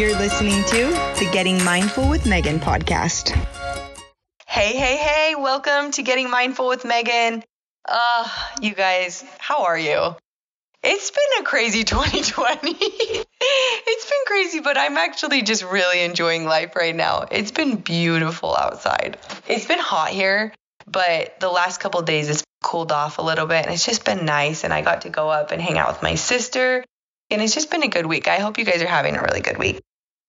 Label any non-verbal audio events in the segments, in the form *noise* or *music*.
You're listening to the Getting Mindful with Megan podcast. Hey, hey, hey, welcome to Getting Mindful with Megan. Uh, you guys, how are you? It's been a crazy *laughs* 2020. it's been crazy, but I'm actually just really enjoying life right now. It's been beautiful outside. It's been hot here, but the last couple days it's cooled off a little bit and it's just been nice and I got to go up and hang out with my sister and it's just been a good week. I hope you guys are having a really good week.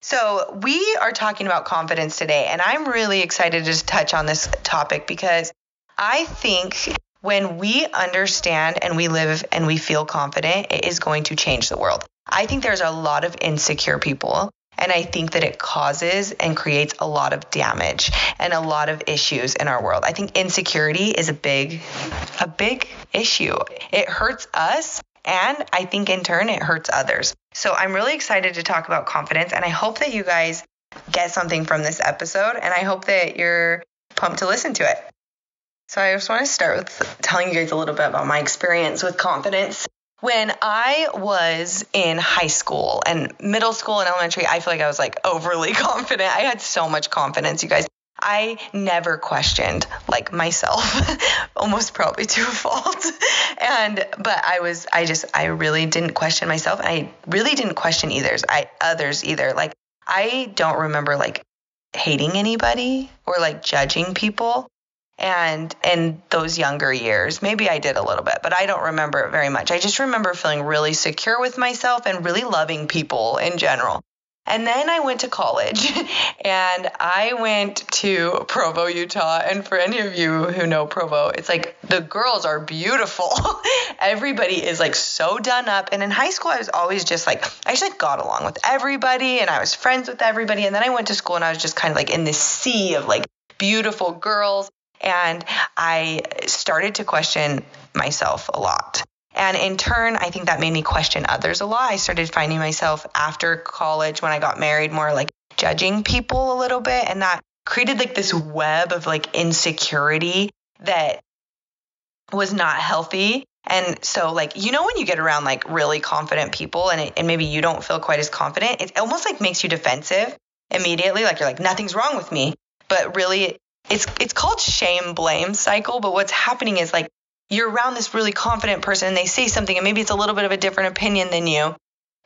So, we are talking about confidence today, and I'm really excited to touch on this topic because I think when we understand and we live and we feel confident, it is going to change the world. I think there's a lot of insecure people, and I think that it causes and creates a lot of damage and a lot of issues in our world. I think insecurity is a big, a big issue. It hurts us and I think in turn, it hurts others. So I'm really excited to talk about confidence. And I hope that you guys get something from this episode. And I hope that you're pumped to listen to it. So I just want to start with telling you guys a little bit about my experience with confidence. When I was in high school and middle school and elementary, I feel like I was like overly *laughs* confident. I had so much confidence, you guys. I never questioned like myself, *laughs* almost probably to a fault. and but I was I just I really didn't question myself. I really didn't question either I others either. Like I don't remember like hating anybody or like judging people. And in those younger years, maybe I did a little bit, but I don't remember it very much. I just remember feeling really secure with myself and really loving people in general. And then I went to college *laughs* and I went to Provo, Utah. And for any of you who know Provo, it's like the girls are beautiful. *laughs* everybody is like so done up. And in high school, I was always just like, I just like got along with everybody and I was friends with everybody. And then I went to school and I was just kind of like in this sea of like beautiful girls. And I started to question myself a lot. And in turn, I think that made me question others a lot. I started finding myself after college when I got married more like judging people a little bit. And that created like this web of like insecurity that was not healthy. And so, like, you know, when you get around like really confident people and, it, and maybe you don't feel quite as confident, it almost like makes you defensive immediately. Like, you're like, nothing's wrong with me. But really, it's it's called shame blame cycle. But what's happening is like you're around this really confident person and they say something and maybe it's a little bit of a different opinion than you.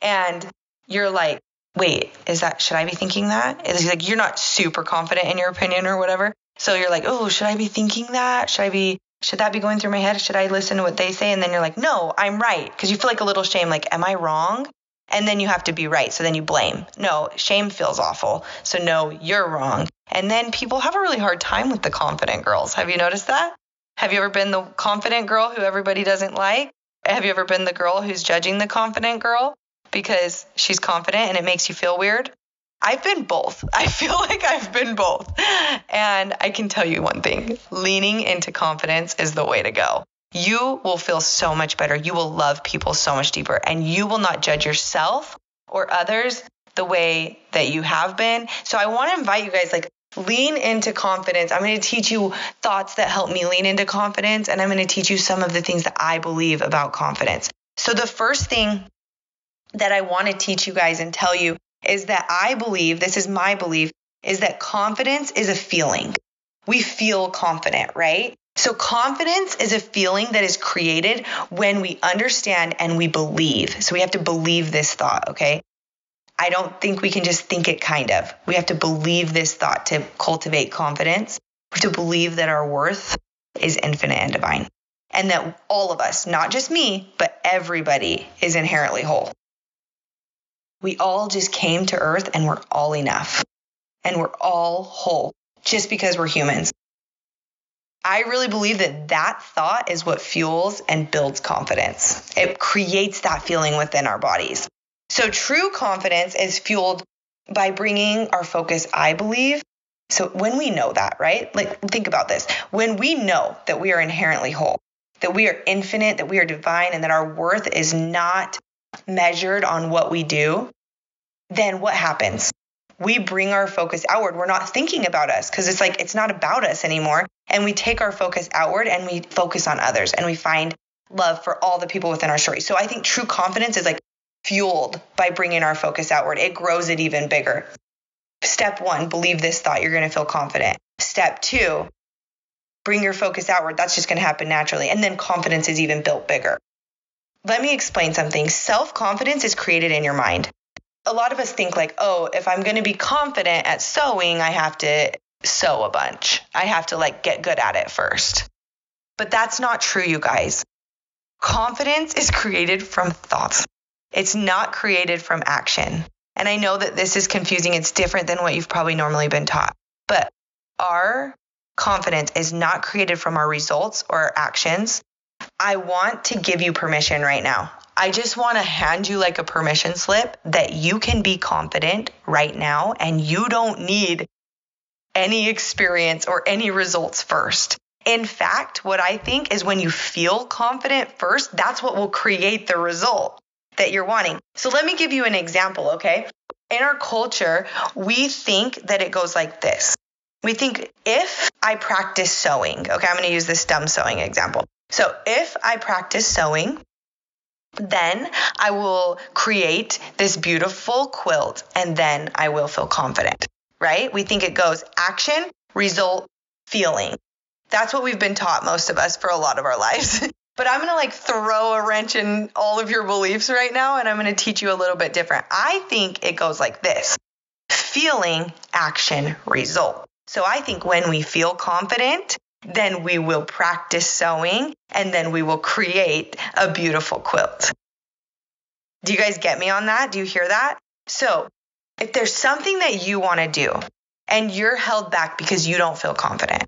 And you're like wait is that should i be thinking that? It's like you're not super confident in your opinion or whatever. So you're like oh should i be thinking that? Should i be should that be going through my head? Should i listen to what they say? And then you're like no i'm right. Because you feel like a little shame like am i wrong? And then you have to be right. So then you blame. No shame feels awful. So no you're wrong. And then people have a really hard time with the confident girls. Have you noticed that have you ever been the confident girl who everybody doesn't like? Have you ever been the girl who's judging the confident girl because she's confident and it makes you feel weird? I've been both. *laughs* I feel like I've been both. And I can tell you one thing leaning into confidence is the way to go. You will feel so much better. You will love people so much deeper, and you will not judge yourself or others the way that you have been. So I want to invite you guys like lean into confidence. I'm going to teach you thoughts that help me lean into confidence, and I'm going to teach you some of the things that I believe about confidence. So, the first thing that I want to teach you guys and tell you is that I believe this is my belief is that confidence is a feeling. We feel confident, right? So, confidence is a feeling that is created when we understand and we believe. So, we have to believe this thought, okay? I don't think we can just think it kind of. We have to believe this thought to cultivate confidence. We have to believe that our worth is infinite and divine. And that all of us, not just me, but everybody is inherently whole. We all just came to earth and we're all enough. And we're all whole just because we're humans. I really believe that that thought is what fuels and builds confidence. It creates that feeling within our bodies. So true confidence is fueled by bringing our focus, I believe. So when we know that, right? Like think about this. When we know that we are inherently whole, that we are infinite, that we are divine, and that our worth is not measured on what we do, then what happens? We bring our focus outward. We're not thinking about us because it's like it's not about us anymore. And we take our focus outward and we focus on others and we find love for all the people within our story. So I think true confidence is like fueled by bringing our focus outward. It grows it even bigger. Step one, believe this thought. You're going to feel confident. Step two, bring your focus outward. That's just going to happen naturally. And then confidence is even built bigger. Let me explain something. Self confidence is created in your mind. A lot of us think, like, oh, if I'm going to be confident at sewing, I have to sew a bunch. I have to like get good at it first. But that's not true, you guys. Confidence is created from thoughts. It's not created from action. And I know that this is confusing. It's different than what you've probably normally been taught. But our confidence is not created from our results or our actions. I want to give you permission right now. I just want to hand you like a permission slip that you can be confident right now and you don't need any experience or any results first. In fact, what I think is when you feel confident first, that's what will create the result that you're wanting. So let me give you an example, okay? In our culture, we think that it goes like this. We think if I practice sewing, okay, I'm going to use this dumb sewing example. So if I practice sewing, then I will create this beautiful quilt and then I will feel confident, right? We think it goes action, result, feeling. That's what we've been taught, most of us, for a lot of our lives. *laughs* But I'm going to like throw a wrench in all of your beliefs right now and I'm going to teach you a little bit different. I think it goes like this feeling, action, result. So I think when we feel confident, then we will practice sewing and then we will create a beautiful quilt. Do you guys get me on that? Do you hear that? So if there's something that you want to do and you're held back because you don't feel confident,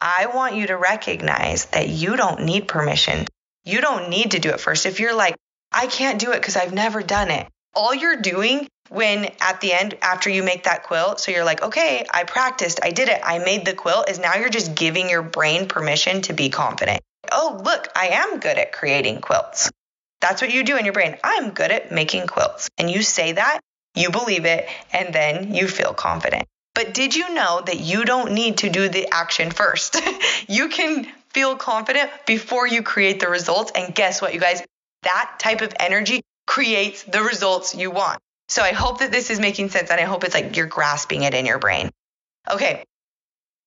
I want you to recognize that you don't need permission. You don't need to do it first. If you're like, I can't do it because I've never done it, all you're doing when at the end, after you make that quilt, so you're like, okay, I practiced, I did it, I made the quilt, is now you're just giving your brain permission to be confident. Oh, look, I am good at creating quilts. That's what you do in your brain. I'm good at making quilts. And you say that, you believe it, and then you feel confident. But did you know that you don't need to do the action first? *laughs* you can feel confident before you create the results. And guess what, you guys? That type of energy creates the results you want. So I hope that this is making sense and I hope it's like you're grasping it in your brain. Okay.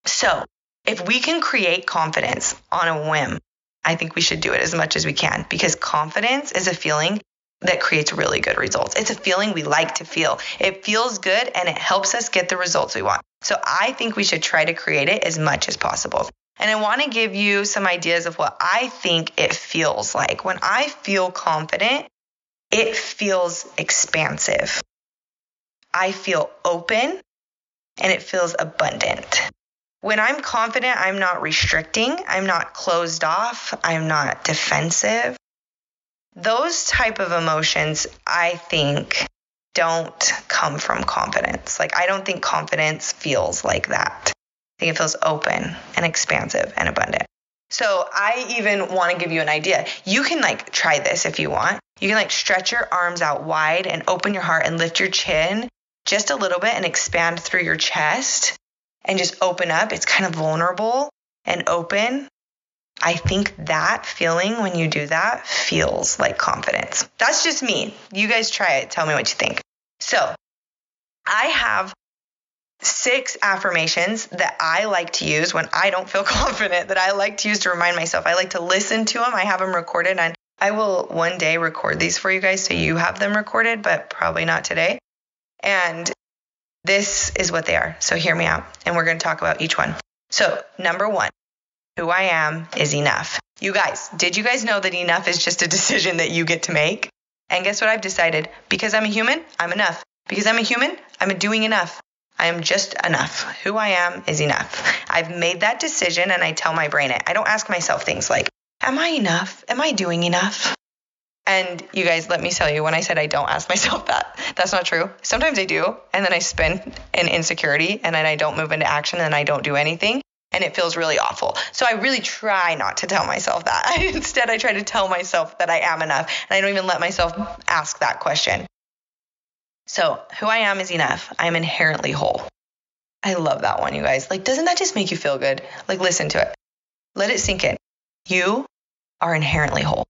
So if we can create confidence on a whim, I think we should do it as much as we can because confidence is a feeling that creates really good results. It's a feeling we like to feel. It feels good and it helps us get the results we want. So I think we should try to create it as much as possible. And I want to give you some ideas of what I think it feels like. When I feel confident, it feels expansive. I feel open and it feels abundant. When I'm confident, I'm not restricting, I'm not closed off, I'm not defensive those type of emotions i think don't come from confidence. Like i don't think confidence feels like that. I think it feels open and expansive and abundant. So i even want to give you an idea. You can like try this if you want. You can like stretch your arms out wide and open your heart and lift your chin just a little bit and expand through your chest and just open up. It's kind of vulnerable and open I think that feeling when you do that feels like confidence. That's just me. You guys try it. Tell me what you think. So, I have six affirmations that I like to use when I don't feel *laughs* confident, that I like to use to remind myself. I like to listen to them. I have them recorded and I will one day record these for you guys so you have them recorded, but probably not today. And this is what they are. So hear me out. And we're going to talk about each one. So, number one, who I am is enough. You guys, did you guys know that enough is just a decision that you get to make? And guess what I've decided? Because I'm a human, I'm enough. Because I'm a human, I'm doing enough. I am just enough. Who I am is enough. I've made that decision and I tell my brain it. I don't ask myself things like, Am I enough? Am I doing enough? And you guys, let me tell you, when I said I don't ask myself that, that's not true. Sometimes I do. And then I spin in insecurity and then I don't move into action and I don't do anything and it feels really awful. So I really try not to tell myself that. *laughs* Instead, I try to tell myself that I am enough, and I don't even let myself ask that question. So, who I am is enough. I'm inherently whole. I love that one, you guys. Like, doesn't that just make you feel good? Like, listen to it. Let it sink in. You are inherently whole.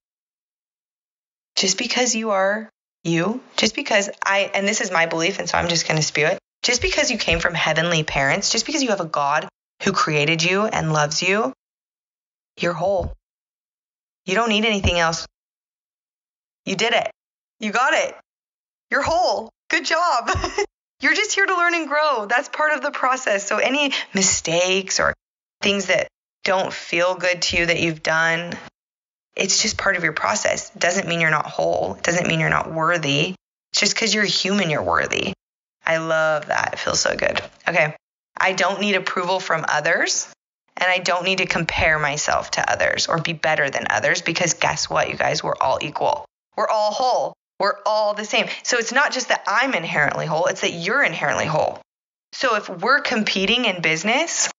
Just because you are you, just because I, and this is my belief, and so I'm just going to spew it, just because you came from heavenly parents, just because you have a God who created you and loves you, you're whole. You don't need anything else. You did it. You got it. You're whole. Good job. *laughs* You're just here to learn and grow. That's part of the process. So, any mistakes or things that don't feel good to you that you've done, it's just part of your process. It doesn't mean you're not whole. It doesn't mean you're not worthy. It's just because you're human, you're worthy. I love that. It feels so good. Okay. I don't need approval from others. And I don't need to compare myself to others or be better than others because guess what, you guys? We're all equal. We're all whole. We're all the same. So it's not just that I'm inherently whole, it's that you're inherently whole. So if we're competing in business,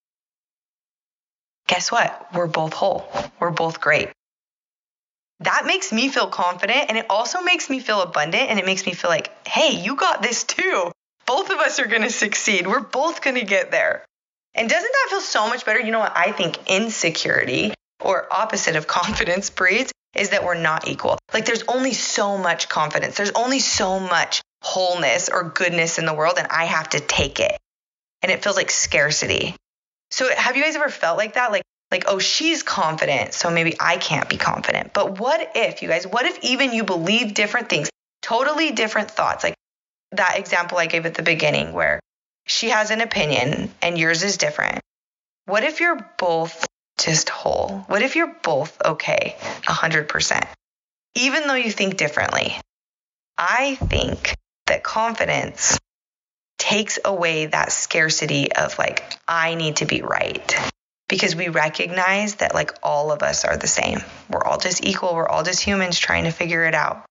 guess what? We're both whole. We're both great. That makes me feel confident and it also makes me feel abundant and it makes me feel like, hey, you got this too. Both of us are going to succeed. We're both going to get there. And doesn't that feel so much better? You know what? I think insecurity or opposite of *laughs* confidence breeds is that we're not equal. Like there's only so much confidence. There's only so much wholeness or goodness in the world and I have to take it. And it feels like scarcity. So have you guys ever felt like that? Like like oh she's confident, so maybe I can't be confident. But what if you guys what if even you believe different things? Totally different thoughts. Like that example I gave at the beginning where she has an opinion and yours is different. What if you're both just whole? What if you're both okay 100%? Even though you think differently. I think that confidence takes away that scarcity of like, I need to be right. Because we recognize that like all of us are the same. We're all just equal. We're all just humans trying to figure it out.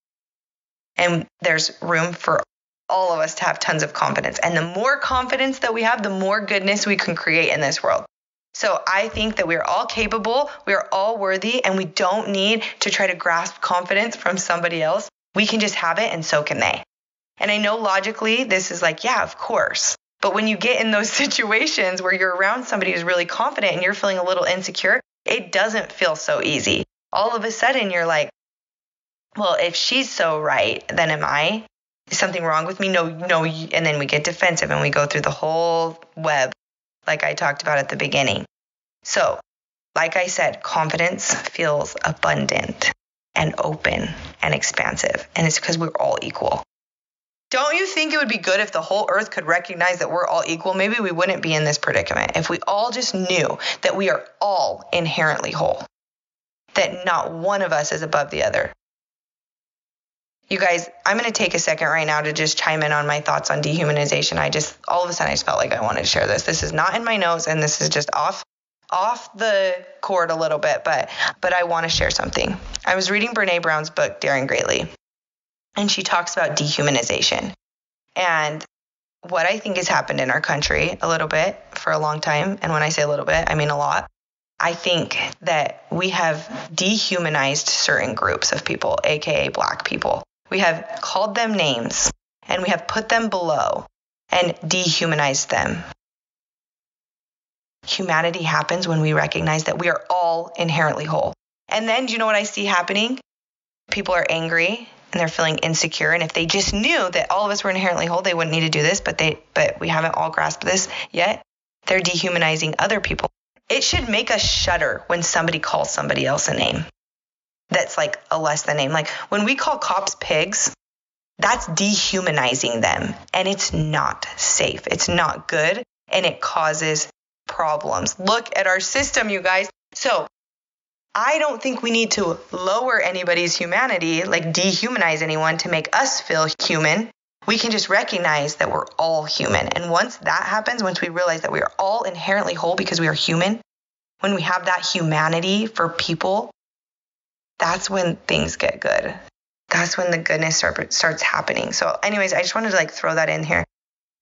And there's room for all of us to have tons of confidence. And the more confidence that we have, the more goodness we can create in this world. So I think that we're all capable, we are all worthy, and we don't need to try to grasp confidence from somebody else. We can just have it, and so can they. And I know logically this is like, yeah, of course. But when you get in those *laughs* situations where you're around somebody who's really confident and you're feeling a little insecure, it doesn't feel so easy. All of a sudden, you're like, well, if she's so right, then am I? Something wrong with me? No, no. And then we get defensive and we go through the whole web, like I talked about at the beginning. So, like I said, confidence feels abundant and open and expansive. And it's because we're all equal. Don't you think it would be good if the whole earth could recognize that we're all equal? Maybe we wouldn't be in this predicament if we all just knew that we are all inherently whole, that not one of us is above the other, you guys, I'm going to take a second right now to just chime in on my thoughts on dehumanization. I just, all of a sudden, I just felt like I wanted to share this. This is not in my notes, and this is just off off the cord a little bit, but but I want to share something. I was reading Brene Brown's book, Daring Greatly, and she talks about dehumanization. And what I think has happened in our country a little bit for a long time, and when I say a little bit, I mean a lot. I think that we have dehumanized certain groups of people, aka black people. We have called them names and we have put them below and dehumanized them. Humanity happens when we recognize that we are all inherently whole. And then, do you know what I see happening? People are angry and they're feeling insecure. And if they just knew that all of us were inherently whole, they wouldn't need to do this, but they but we haven't all grasped this yet. They're dehumanizing other people. It should make us shudder when somebody calls somebody else a name that's like a less than name. Like when we call cops pigs, that's dehumanizing them and it's not safe. It's not good and it causes problems. Look at our system, you guys. So I don't think we need to lower anybody's humanity, like dehumanize anyone to make us feel human. We can just recognize that we're all human. And once that happens, once we realize that we are all inherently whole because we are human, when we have that humanity for people, that's when things get good. That's when the goodness start, starts happening. So, anyways, I just wanted to like throw that in here.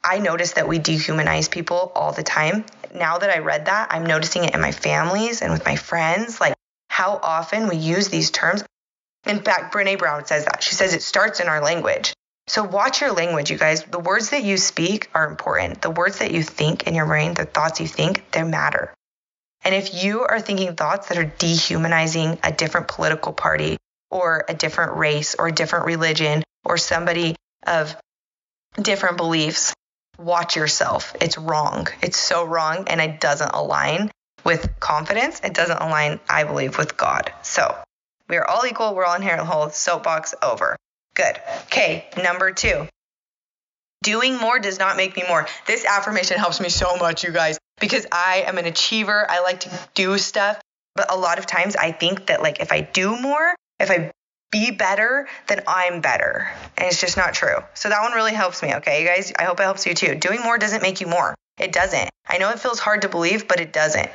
I notice that we dehumanize people all the time. Now that I read that, I'm noticing it in my families and with my friends, like how often we use these terms. In fact, Brene Brown says that. She says it starts in our language. So watch your language, you guys. The words that you speak are important. The words that you think in your brain, the thoughts you think, they matter. And if you are thinking thoughts that are dehumanizing a different political party or a different race or a different religion or somebody of different beliefs, watch yourself. It's wrong. It's so wrong and it doesn't align with confidence. It doesn't align, I believe, with God. So we are all equal. We're all inherently whole. Soapbox over. Good. Okay, number two. Doing more does not make me more. This affirmation helps me so much, you guys, because I am an achiever. I like to do stuff. But a lot of times I think that, like, if I do more, if I be better, then I'm better. And it's just not true. So that one really helps me, okay, you guys? I hope it helps you too. Doing more doesn't make you more. It doesn't. I know it feels hard to believe, but it doesn't.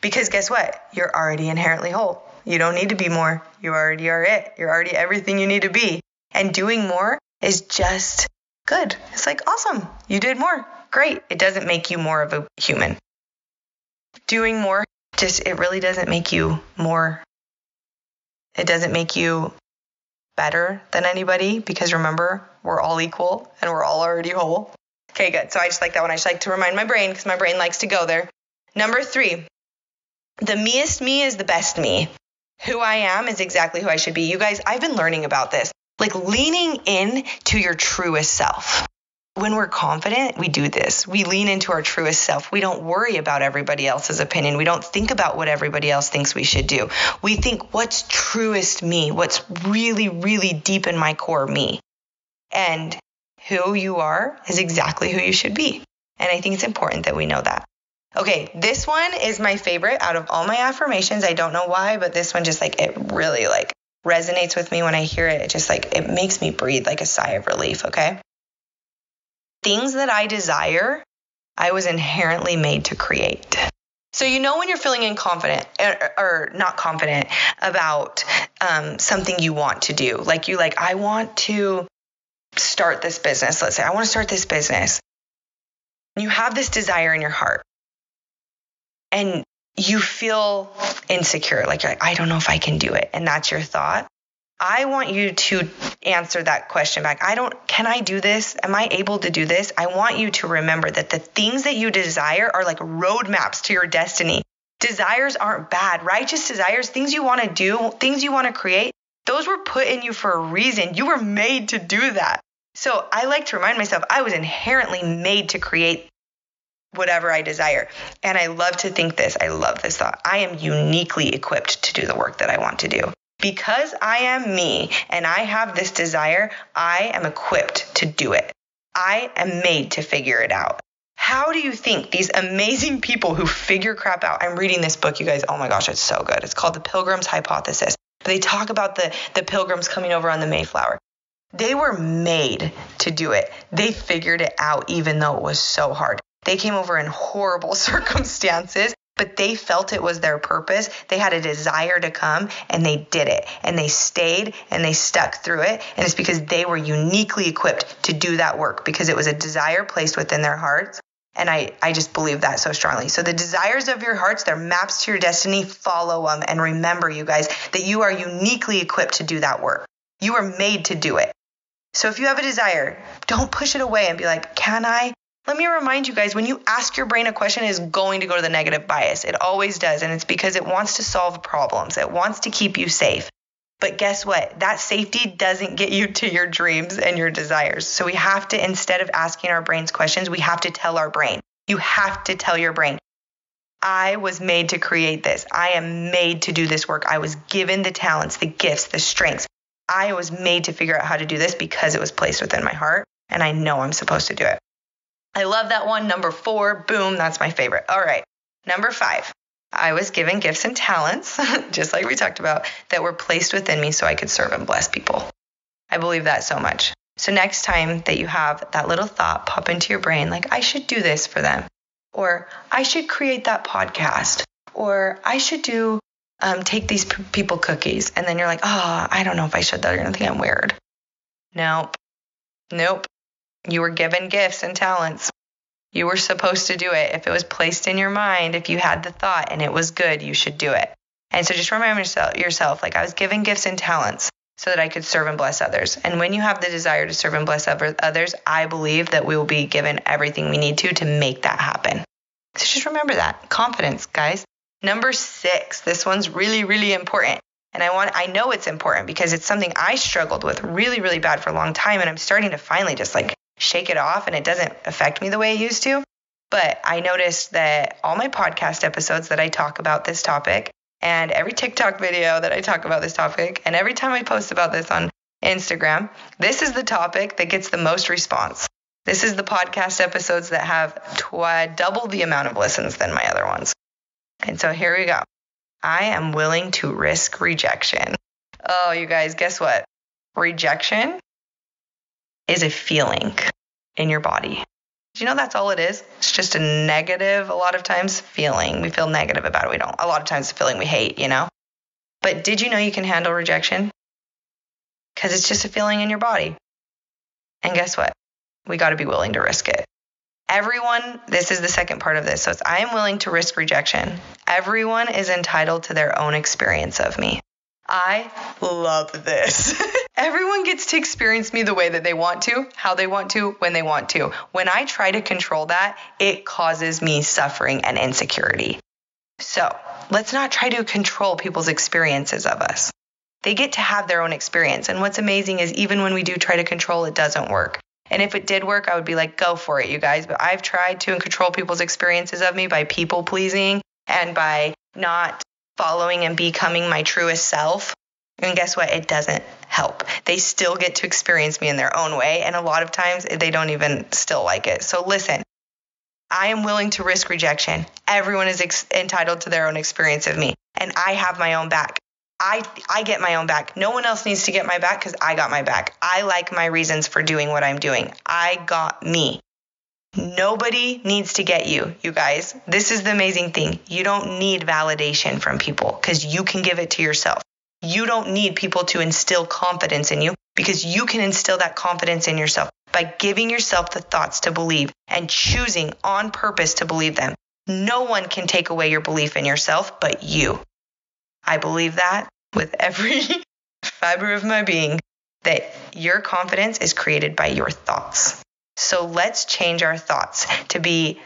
Because guess what? You're already inherently whole. You don't need to be more. You already are it. You're already everything you need to be. And doing more is just good. It's like, awesome. You did more. Great. It doesn't make you more of a human. Doing more just, it really doesn't make you more it doesn't make you better than anybody because remember, we're all equal and we're all already whole. Okay, good. So I just like that one. I just like to remind my brain because my brain likes to go there. Number three, the meest me is the best me. Who I am is exactly who I should be. You guys, I've been learning about this. Like leaning in to your truest self when we're confident, we do this. We lean into our truest self. We don't worry about everybody else's opinion. We don't think about what everybody else thinks we should do. We think, what's truest me? What's really, really deep in my core me? And who you are is exactly who you should be. And I think it's important that we know that. Okay, this one is my favorite out of all my affirmations. I don't know why, but this one just like it really like resonates with me when I hear it. It just like it makes me breathe like a sigh of relief, okay? Things that I desire, I was inherently made to create. So, you know, when you're feeling inconfident or, or not confident about um, something you want to do, like you, like, I want to start this business. Let's say, I want to start this business. You have this desire in your heart and you feel insecure, like, like, I don't know if I can do it. And that's your thought. I want you to answer that question back. I don't, can I do this? Am I able to do this? I want you to remember that the things that you desire are like roadmaps to your destiny. Desires aren't bad. Righteous desires, things you want to do, things you want to create, those were put in you for a reason. You were made to do that. So I like to remind myself I was inherently made to create whatever I desire. And I love to think this. I love this thought. I am uniquely equipped to do the work that I want to do. Because I am me and I have this desire, I am equipped to do it. I am made to figure it out. How do you think these amazing people who figure crap out? I'm reading this book, you guys. Oh my gosh, it's so good. It's called The Pilgrim's Hypothesis. But they talk about the, the pilgrims coming over on the Mayflower. They were made to do it. They figured it out, even though it was so hard. They came over in horrible *laughs* circumstances but they felt it was their purpose. They had a desire to come and they did it and they stayed and they stuck through it. And it's because they were uniquely equipped to do that work because it was a desire placed within their hearts. And I, I just believe that so strongly. So the desires of your hearts, they're maps to your destiny. Follow them and remember, you guys, that you are uniquely equipped to do that work. You are made to do it. So if you have a desire, don't push it away and be like, can I? Let me remind you guys when you ask your brain a question, it is going to go to the negative bias. It always does. And it's because it wants to solve problems, it wants to keep you safe. But guess what? That safety doesn't get you to your dreams and your desires. So we have to, instead of asking our brains questions, we have to tell our brain. You have to tell your brain, I was made to create this. I am made to do this work. I was given the talents, the gifts, the strengths. I was made to figure out how to do this because it was placed within my heart. And I know I'm supposed to do it. I love that one. Number four, boom, that's my favorite. All right. Number five, I was given gifts and talents, *laughs* just like we talked about, that were placed within me so I could serve and bless people. I believe that so much. So next time that you have that little thought pop into your brain, like, I should do this for them, or I should create that podcast, or I should do, um, take these p- people cookies. And then you're like, oh, I don't know if I should. They're going to think I'm weird. Nope. Nope. You were given gifts and talents. You were supposed to do it. If it was placed in your mind, if you had the thought and it was good, you should do it. And so just remember yourself, like I was given gifts and talents so that I could serve and bless others. And when you have the desire to serve and bless others, I believe that we will be given everything we need to to make that happen. So just remember that confidence, guys. Number six, this one's really, really important. And I want I know it's important because it's something I struggled with really, really bad for a long time. And I'm starting to finally just like shake it off and it doesn't affect me the way it used to. But I noticed that all my podcast episodes that I talk about this topic and every TikTok video that I talk about this topic and every time I post about this on Instagram, this is the topic that gets the most response. This is the podcast episodes that have tw- double the amount of listens than my other ones. And so here we go. I am willing to risk rejection. Oh, you guys, guess what? Rejection is a feeling in your body. Do you know that's all it is? It's just a negative, a lot of times, feeling. We feel negative about it. We don't. A lot of times, feeling we hate, you know? But did you know you can handle rejection? Because it's just a feeling in your body. And guess what? We got to be willing to risk it. Everyone, this is the second part of this. So it's I am willing to risk rejection. Everyone is entitled to their own experience of me. I love this. *laughs* Everyone gets to experience me the way that they want to, how they want to, when they want to. When I try to control that, it causes me suffering and insecurity. So let's not try to control people's experiences of us. They get to have their own experience. And what's amazing is even when we do try to control, it doesn't work. And if it did work, I would be like, go for it, you guys. But I've tried to control people's experiences of me by people pleasing and by not following and becoming my truest self. And guess what? It doesn't help. They still get to experience me in their own way. And a lot of times eh, they don't even still like it. So listen, I am willing to risk rejection. Everyone is ex- entitled to their own experience of me. And I have my own back. I I get my own back. No one else needs to get my back cuz I got my back. I like my reasons for doing what I'm doing. I got me. Nobody needs to get you, you guys. This is the amazing thing. You don't need validation from people cuz you can give it to yourself. You don't need people to instill confidence in you because you can instill that confidence in yourself by giving yourself the thoughts to believe and choosing on purpose to believe them. No one can take away your belief in yourself but you. I believe that with every *laughs* fiber of my being that your confidence is created by your thoughts. So let's change our thoughts to be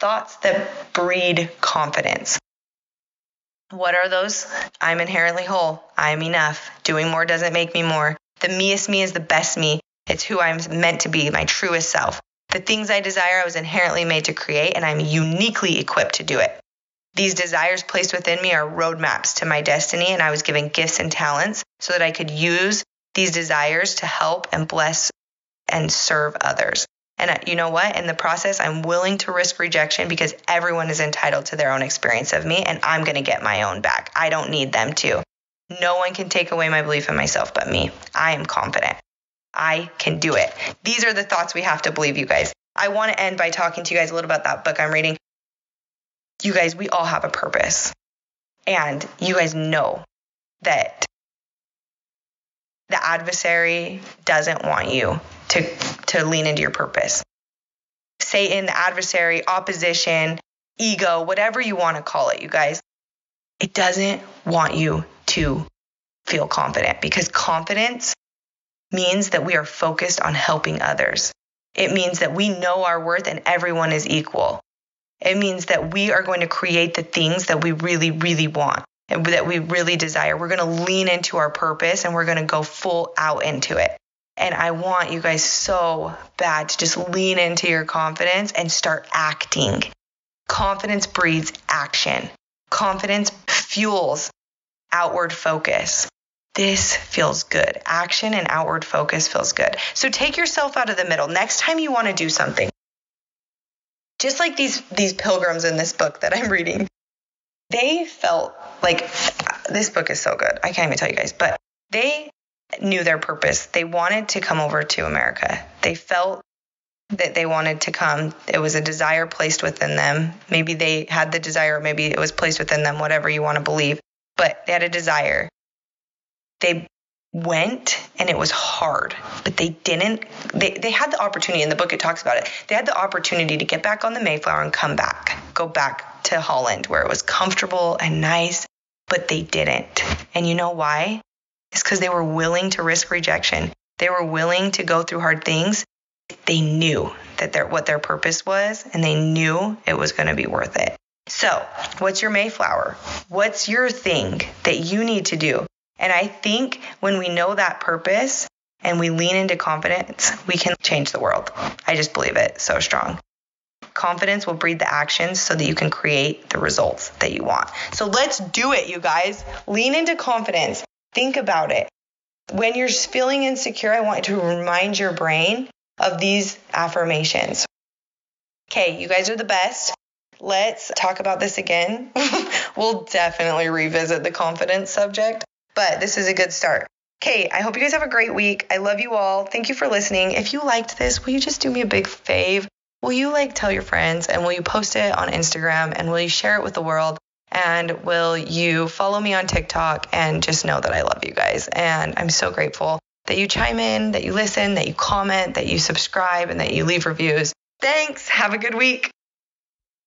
thoughts that breed confidence. What are those? I'm inherently whole. I'm enough. Doing more doesn't make me more. The meest me is the best me. It's who I'm meant to be, my truest self. The things I desire, I was inherently made to create, and I'm uniquely equipped to do it. These desires placed within me are roadmaps to my destiny, and I was given gifts and talents so that I could use these desires to help and bless and serve others. And uh, you know what? In the process, I'm willing to risk rejection because everyone is entitled to their own experience of me, and I'm going to get my own back. I don't need them to. No one can take away my belief in myself but me. I am confident. I can do it. These are the thoughts we have to believe, you guys. I want to end by talking to you guys a little about that book I'm reading you guys, we all have a purpose. And you guys know that the adversary doesn't want you to, to lean into your purpose. Satan, the adversary, opposition, ego, whatever you want to call it, you guys, it doesn't want you to feel confident because confidence means that we are focused on helping others. It means that we know our worth and everyone is equal. It means that we are going to create the things that we really, really want that we really desire. We're going to lean into our purpose and we're going to go full out into it. And I want you guys so bad to just lean into your confidence and start acting. Confidence breeds action. Confidence fuels outward focus. This feels good. Action and outward focus feels good. So take yourself out of the middle. Next time you want to do something, just like these these pilgrims in this book that I'm reading, they felt like this book is so good. I can't even tell you guys, but they knew their purpose. They wanted to come over to America. They felt that they wanted to come. It was a desire placed within them. Maybe they had the desire, maybe it was placed within them, whatever you want to believe, but they had a desire. They went and it was hard but they didn't they, they had the opportunity in the book it talks about it they had the opportunity to get back on the mayflower and come back go back to holland where it was comfortable and nice but they didn't and you know why it's because they were willing to risk rejection they were willing to go through hard things they knew that their what their purpose was and they knew it was going to be worth it So, what's your Mayflower? What's your thing that you need to do? And I think when we know that purpose and we lean into confidence, we can change the world. I just believe it so strong. Confidence will breed the actions so that you can create the results that you want. So let's do it, you guys. Lean into confidence. Think about it. When you're feeling insecure, I want to remind your brain of these affirmations. Okay, you guys are the best. Let's talk about this again. *laughs* we'll definitely revisit the confidence subject, but this is a good start. Okay, I hope you guys have a great week. I love you all. Thank you for listening. If you liked this, will you just do me a big fave? Will you like tell your friends and will you post it on Instagram and will you share it with the world? And will you follow me on TikTok and just know that I love you guys? And I'm so grateful that you chime in, that you listen, that you comment, that you subscribe, and that you leave reviews. Thanks. Have a good week.